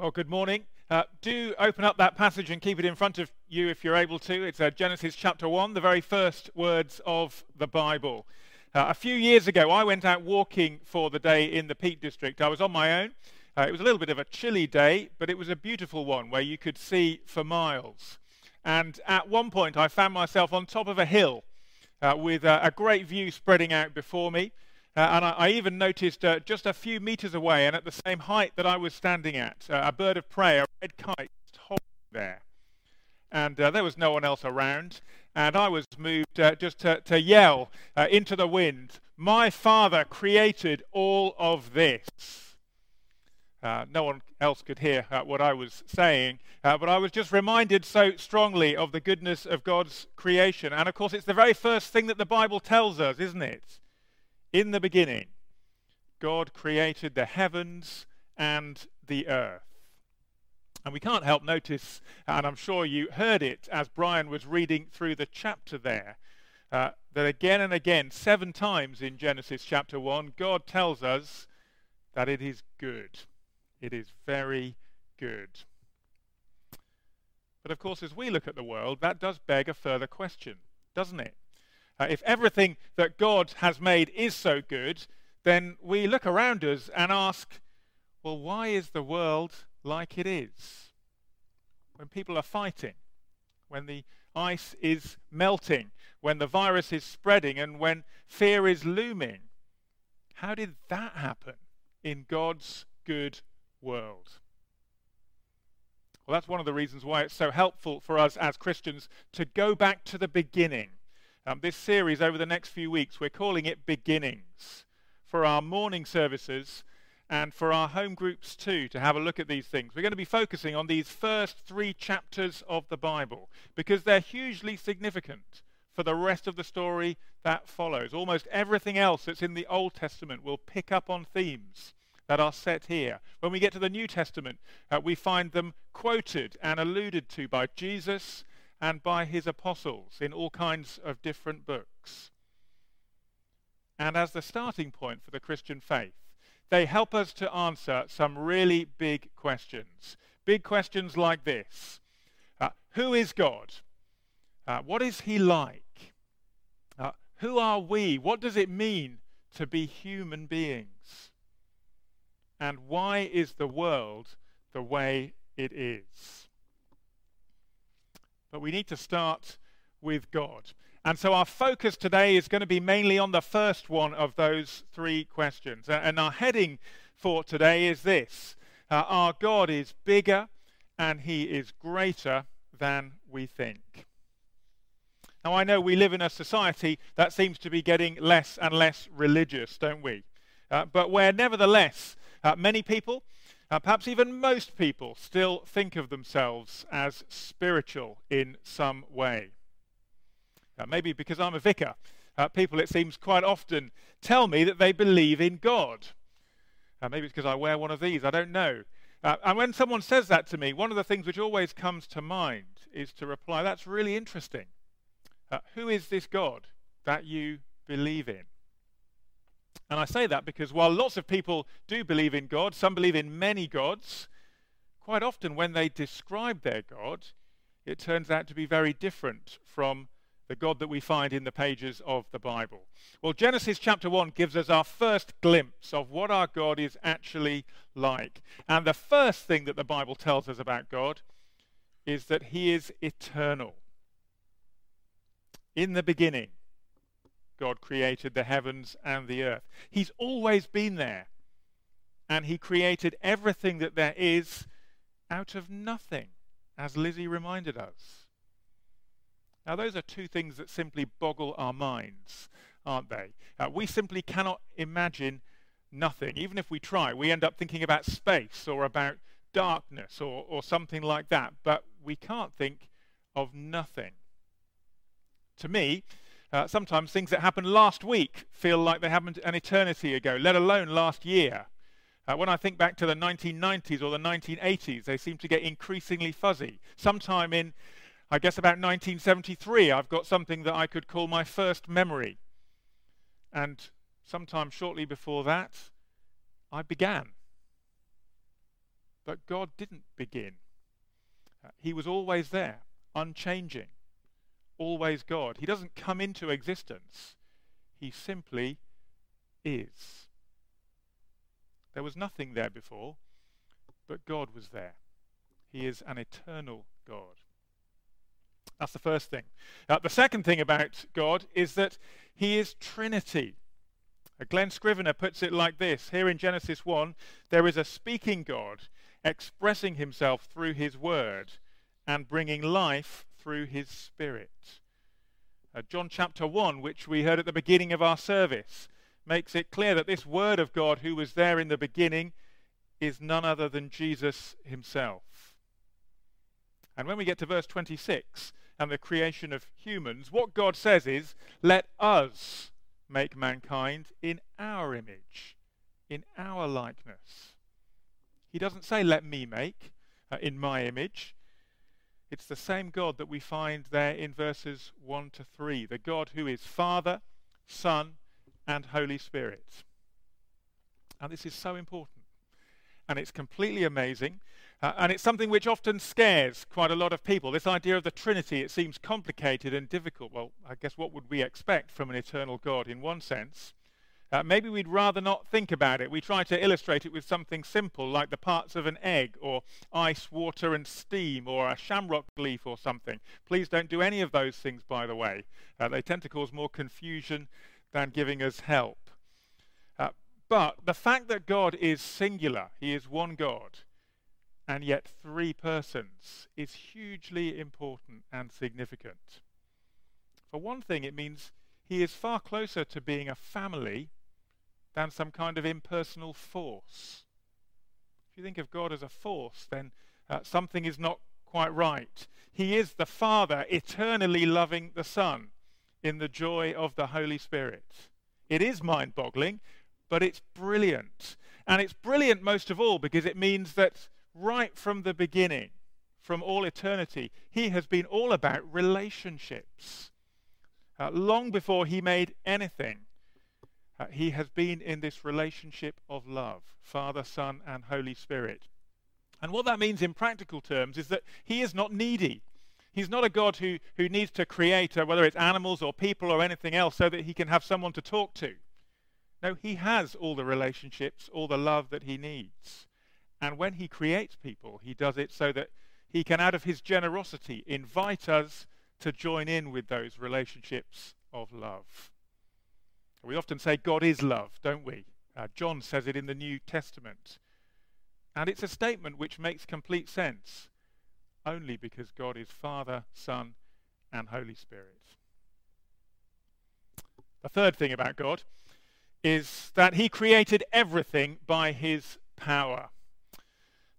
Well, good morning. Uh, do open up that passage and keep it in front of you if you're able to. It's uh, Genesis chapter 1, the very first words of the Bible. Uh, a few years ago, I went out walking for the day in the Peak District. I was on my own. Uh, it was a little bit of a chilly day, but it was a beautiful one where you could see for miles. And at one point, I found myself on top of a hill uh, with uh, a great view spreading out before me. Uh, and I, I, even noticed uh, just a few meters away and at the same height that I was standing at, uh, a bird of prey, a red kite, hovering there. And uh, there was no one else around. And I was moved uh, just to, to yell uh, into the wind, My Father created all of this. no one else could hear what I was saying, but I was just reminded so strongly of the goodness of God's creation. And of course, it's the very first thing that the Bible tells us, isn't it? In the beginning, God created the heavens and the earth. And we can't help notice, and I'm sure you heard it as Brian was reading through the chapter there, uh, that again and again, seven times in Genesis chapter 1, God tells us that it is good. It is very good. But of course, as we look at the world, that does beg a further question, doesn't it? Uh, if everything that God has made is so good, then we look around us and ask, well, why is the world like it is? When people are fighting, when the ice is melting, when the virus is spreading, and when fear is looming, how did that happen in God's good world? Well, that's one of the reasons why it's so helpful for us as Christians to go back to the beginning um, this series over the next few weeks, we're calling it Beginnings for our morning services and for our home groups too to have a look at these things. We're going to be focusing on these first three chapters of the Bible because they're hugely significant for the rest of the story that follows. Almost everything else that's in the Old Testament will pick up on themes that are set here. When we get to the New Testament, uh, we find them quoted and alluded to by Jesus and by his apostles in all kinds of different books. And as the starting point for the Christian faith, they help us to answer some really big questions. Big questions like this uh, Who is God? Uh, what is he like? Uh, who are we? What does it mean to be human beings? And why is the world the way it is? But we need to start with God. And so our focus today is going to be mainly on the first one of those three questions. And our heading for today is this uh, Our God is bigger and he is greater than we think. Now, I know we live in a society that seems to be getting less and less religious, don't we? Uh, but where, nevertheless, uh, many people uh, perhaps even most people still think of themselves as spiritual in some way. Uh, maybe because I'm a vicar, uh, people, it seems, quite often tell me that they believe in God. Uh, maybe it's because I wear one of these, I don't know. Uh, and when someone says that to me, one of the things which always comes to mind is to reply, That's really interesting. Uh, who is this God that you believe in? And I say that because while lots of people do believe in God, some believe in many gods, quite often when they describe their God, it turns out to be very different from the God that we find in the pages of the Bible. Well, Genesis chapter 1 gives us our first glimpse of what our God is actually like. And the first thing that the Bible tells us about God is that he is eternal. In the beginning, God created the heavens and the earth. He's always been there. And he created everything that there is out of nothing, as Lizzie reminded us. Now, those are two things that simply boggle our minds, aren't they? Uh, we simply cannot imagine nothing. Even if we try, we end up thinking about space or about darkness or, or something like that, but we can't think of nothing. To me, uh, sometimes things that happened last week feel like they happened an eternity ago, let alone last year. Uh, when I think back to the 1990s or the 1980s, they seem to get increasingly fuzzy. Sometime in, I guess, about 1973, I've got something that I could call my first memory. And sometime shortly before that, I began. But God didn't begin. Uh, he was always there, unchanging, always God. He doesn't come into existence. He simply is. There was nothing there before, but God was there. He is an eternal God. That's the first thing. Uh, the second thing about God is that he is Trinity. Uh, Glen Scrivener puts it like this Here in Genesis 1, there is a speaking God expressing himself through his word and bringing life through his spirit. Uh, John chapter 1, which we heard at the beginning of our service, makes it clear that this word of God, who was there in the beginning, is none other than Jesus himself. And when we get to verse 26 and the creation of humans, what God says is, let us make mankind in our image, in our likeness. He doesn't say, let me make uh, in my image. It's the same God that we find there in verses 1 to 3, the God who is Father, Son, and Holy Spirit. And this is so important. And it's completely amazing. Uh, and it's something which often scares quite a lot of people. This idea of the Trinity, it seems complicated and difficult. Well, I guess what would we expect from an eternal God in one sense? Uh, maybe we'd rather not think about it. We try to illustrate it with something simple, like the parts of an egg, or ice, water, and steam, or a shamrock leaf, or something. Please don't do any of those things, by the way. Uh, they tend to cause more confusion than giving us help. Uh, but the fact that God is singular, He is one God, and yet three persons, is hugely important and significant. For one thing, it means He is far closer to being a family than some kind of impersonal force. If you think of God as a force, then uh, something is not quite right. He is the Father, eternally loving the Son in the joy of the Holy Spirit. It is mind boggling, but it's brilliant. And it's brilliant most of all because it means that right from the beginning, from all eternity, he has been all about relationships. Uh, long before he made anything, uh, he has been in this relationship of love Father, Son, and Holy Spirit. And what that means in practical terms is that he is not needy. He's not a God who, who needs to create, uh, whether it's animals or people or anything else, so that he can have someone to talk to. No, he has all the relationships, all the love that he needs. And when he creates people, he does it so that he can, out of his generosity, invite us to join in with those relationships of love. We often say God is love, don't we? Uh, John says it in the New Testament. And it's a statement which makes complete sense only because God is Father, Son, and Holy Spirit. The third thing about God is that he created everything by his power.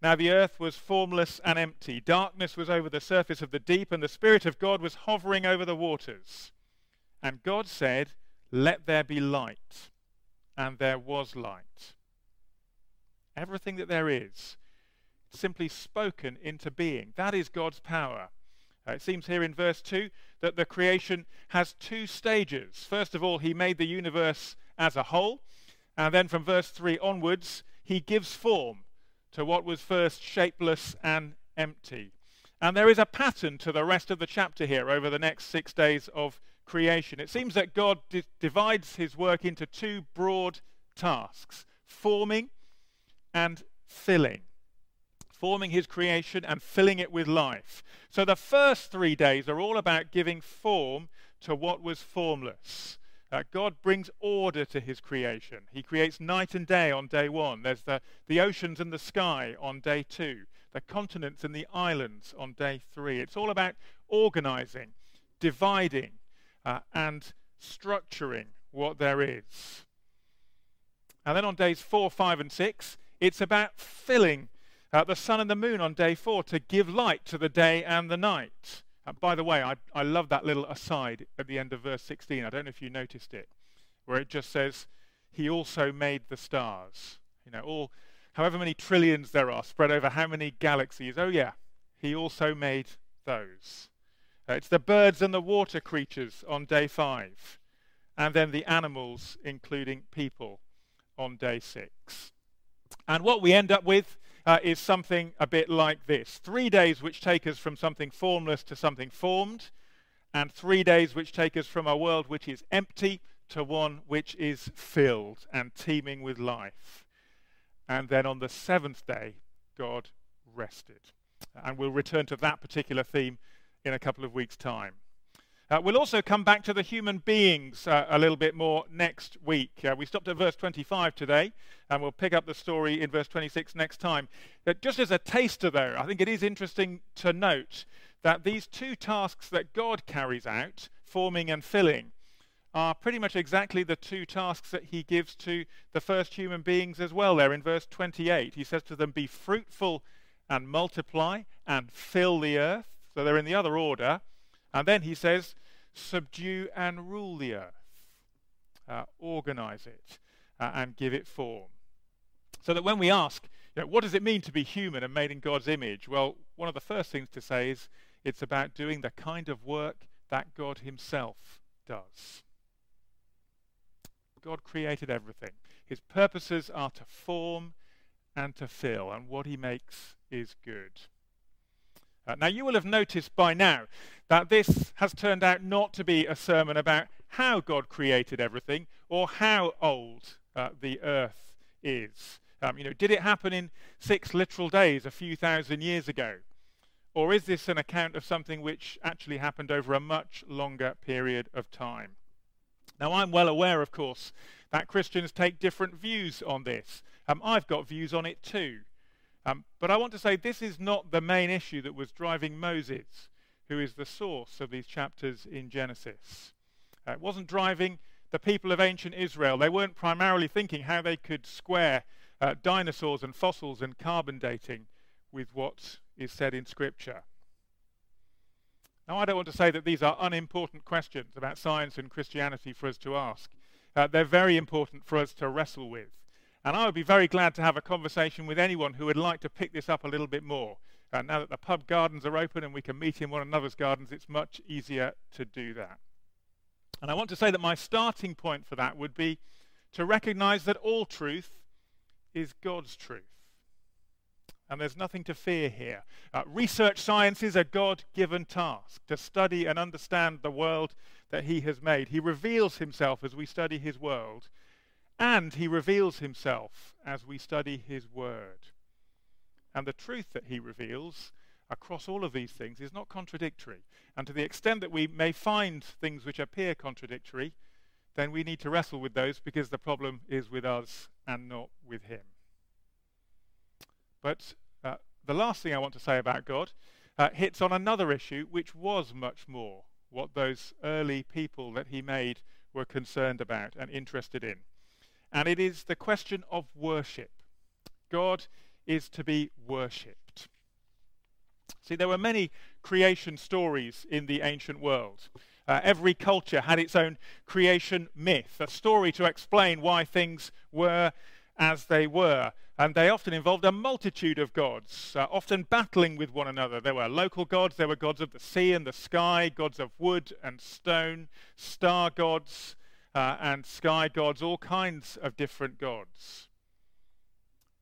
Now the earth was formless and empty. Darkness was over the surface of the deep, and the Spirit of God was hovering over the waters. And God said, Let there be light. And there was light. Everything that there is simply spoken into being. That is God's power. Uh, it seems here in verse 2 that the creation has two stages. First of all, he made the universe as a whole, and then from verse 3 onwards, he gives form to what was first shapeless and empty. And there is a pattern to the rest of the chapter here over the next six days of creation. It seems that God di- divides his work into two broad tasks forming and filling forming his creation and filling it with life. So the first three days are all about giving form to what was formless. Uh, God brings order to his creation. He creates night and day on day one. There's the, the oceans and the sky on day two, the continents and the islands on day three. It's all about organizing, dividing, uh, and structuring what there is. And then on days four, five, and six, it's about filling uh, the sun and the moon on day four to give light to the day and the night. Uh, by the way, I, I love that little aside at the end of verse 16. I don't know if you noticed it, where it just says, He also made the stars. You know, all however many trillions there are spread over how many galaxies. Oh, yeah, He also made those. Uh, it's the birds and the water creatures on day five, and then the animals, including people, on day six. And what we end up with uh, is something a bit like this three days which take us from something formless to something formed, and three days which take us from a world which is empty to one which is filled and teeming with life. And then on the seventh day, God rested. And we'll return to that particular theme in a couple of weeks' time. Uh, we'll also come back to the human beings uh, a little bit more next week. Uh, we stopped at verse 25 today, and we'll pick up the story in verse 26 next time. But just as a taster, though, I think it is interesting to note that these two tasks that God carries out, forming and filling, are pretty much exactly the two tasks that he gives to the first human beings as well. There in verse 28, he says to them, Be fruitful and multiply and fill the earth. So they're in the other order. And then he says, subdue and rule the earth, uh, organize it, uh, and give it form. So that when we ask, you know, what does it mean to be human and made in God's image? Well, one of the first things to say is it's about doing the kind of work that God Himself does. God created everything. His purposes are to form and to fill, and what He makes is good. Uh, now, you will have noticed by now that this has turned out not to be a sermon about how God created everything or how old uh, the earth is. Um, you know, did it happen in six literal days a few thousand years ago? Or is this an account of something which actually happened over a much longer period of time? Now, I'm well aware, of course, that Christians take different views on this. Um, I've got views on it too. Um, but I want to say this is not the main issue that was driving Moses, who is the source of these chapters in Genesis. Uh, it wasn't driving the people of ancient Israel. They weren't primarily thinking how they could square uh, dinosaurs and fossils and carbon dating with what is said in Scripture. Now, I don't want to say that these are unimportant questions about science and Christianity for us to ask. Uh, they're very important for us to wrestle with. And I would be very glad to have a conversation with anyone who would like to pick this up a little bit more. Uh, now that the pub gardens are open and we can meet in one another's gardens, it's much easier to do that. And I want to say that my starting point for that would be to recognize that all truth is God's truth. And there's nothing to fear here. Uh, research science is a God given task to study and understand the world that He has made. He reveals Himself as we study His world and he reveals himself as we study his word. And the truth that he reveals across all of these things is not contradictory. And to the extent that we may find things which appear contradictory, then we need to wrestle with those because the problem is with us and not with him. But uh, the last thing I want to say about God uh, hits on another issue which was much more what those early people that he made were concerned about and interested in and it is the question of worship. God is to be worshipped. See, there were many creation stories in the ancient world. Uh, every culture had its own creation myth, a story to explain why things were as they were. And they often involved a multitude of gods, uh, often battling with one another. There were local gods, there were gods of the sea and the sky, gods of wood and stone, star gods, uh, and sky gods, all kinds of different gods.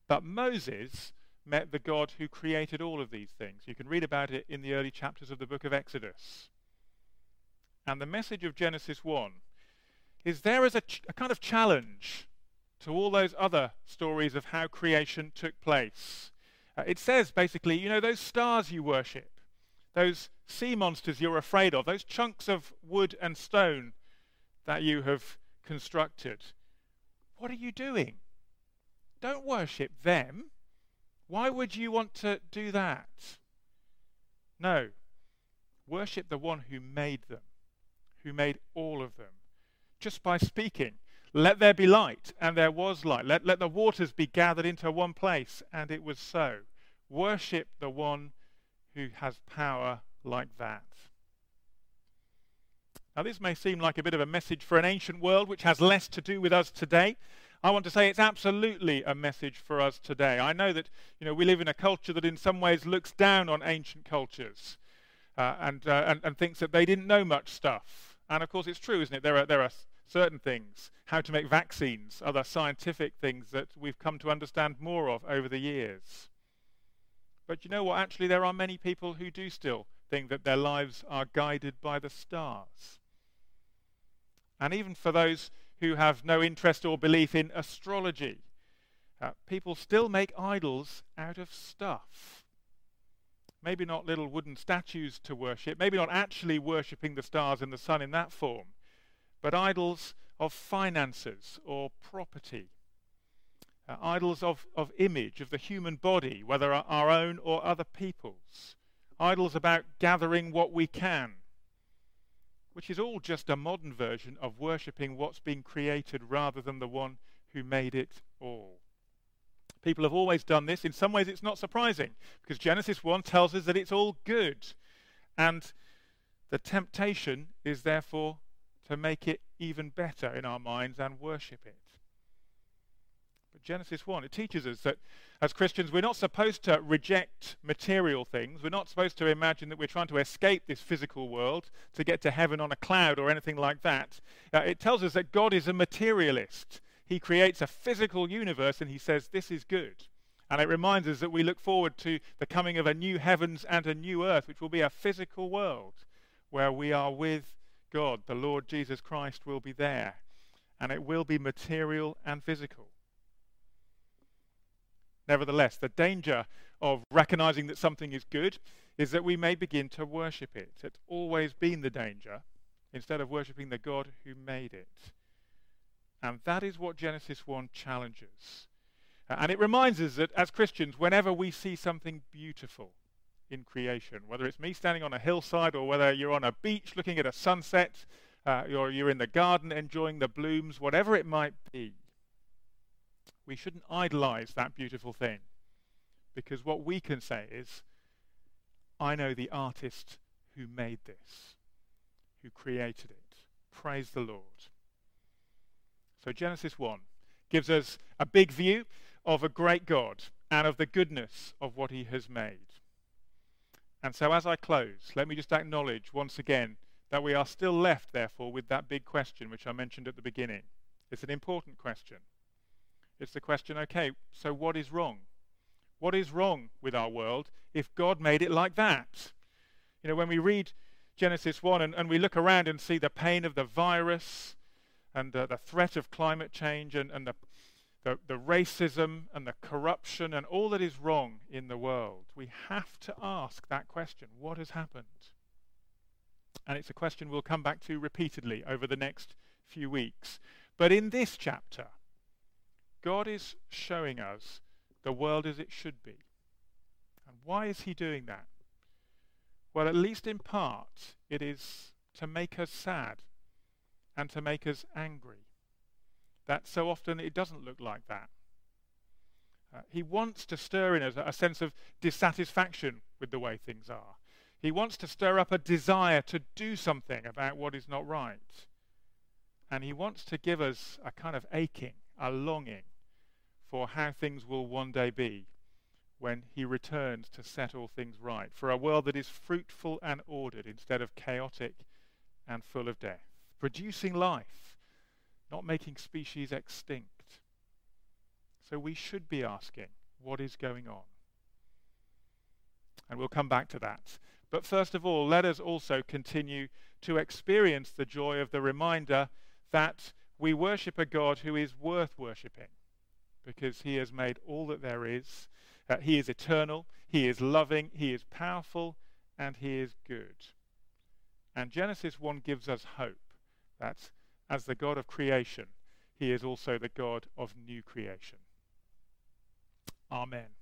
But Moses met the God who created all of these things. You can read about it in the early chapters of the book of Exodus. And the message of Genesis 1 is there is a, ch- a kind of challenge to all those other stories of how creation took place. Uh, it says basically, you know, those stars you worship, those sea monsters you're afraid of, those chunks of wood and stone that you have constructed. What are you doing? Don't worship them. Why would you want to do that? No. Worship the one who made them, who made all of them. Just by speaking, let there be light, and there was light. Let, let the waters be gathered into one place, and it was so. Worship the one who has power like that. Now, this may seem like a bit of a message for an ancient world which has less to do with us today. I want to say it's absolutely a message for us today. I know that you know we live in a culture that in some ways looks down on ancient cultures uh, and, uh, and, and thinks that they didn't know much stuff. And of course, it's true, isn't it? There are there are certain things, how to make vaccines, other scientific things that we've come to understand more of over the years. But you know what? Actually, there are many people who do still think that their lives are guided by the stars. And even for those who have no interest or belief in astrology, uh, people still make idols out of stuff. Maybe not little wooden statues to worship, maybe not actually worshipping the stars and the sun in that form, but idols of finances or property. Uh, idols of, of image, of the human body, whether our own or other people's. Idols about gathering what we can, which is all just a modern version of worshipping what's been created rather than the one who made it all. People have always done this. In some ways, it's not surprising because Genesis 1 tells us that it's all good. And the temptation is therefore to make it even better in our minds and worship it. Genesis 1, it teaches us that as Christians, we're not supposed to reject material things. We're not supposed to imagine that we're trying to escape this physical world to get to heaven on a cloud or anything like that. Uh, it tells us that God is a materialist. He creates a physical universe and he says, This is good. And it reminds us that we look forward to the coming of a new heavens and a new earth, which will be a physical world where we are with God. The Lord Jesus Christ will be there. And it will be material and physical. Nevertheless, the danger of recognizing that something is good is that we may begin to worship it. It's always been the danger, instead of worshipping the God who made it. And that is what Genesis 1 challenges. And it reminds us that as Christians, whenever we see something beautiful in creation, whether it's me standing on a hillside or whether you're on a beach looking at a sunset, uh, or you're in the garden enjoying the blooms, whatever it might be, we shouldn't idolize that beautiful thing. Because what we can say is, I know the artist who made this, who created it. Praise the Lord. So Genesis 1 gives us a big view of a great God and of the goodness of what he has made. And so as I close, let me just acknowledge once again that we are still left, therefore, with that big question which I mentioned at the beginning. It's an important question. It's the question, okay, so what is wrong? What is wrong with our world if God made it like that? You know, when we read Genesis 1 and, and we look around and see the pain of the virus, and uh, the threat of climate change and, and the, the, the racism and the corruption and all that is wrong in the world, we have to ask that question what has happened? And it's a question we'll come back to repeatedly over the next few weeks. But in this chapter, God is showing us the world as it should be. And why is he doing that? Well, at least in part, it is to make us sad and to make us angry. That so often it doesn't look like that. Uh, he wants to stir in us a sense of dissatisfaction with the way things are. He wants to stir up a desire to do something about what is not right. And he wants to give us a kind of aching, a longing for how things will one day be when he returns to set all things right, for a world that is fruitful and ordered instead of chaotic and full of death producing life, not making species extinct. So we should be asking, what is going on? And we'll come back to that. But first of all, let us also continue to experience the joy of the reminder that we worship a God who is worth worshipping because he has made all that there is. Uh, he is eternal, he is loving, he is powerful, and he is good. And Genesis 1 gives us hope that as the God of creation, he is also the God of new creation. Amen.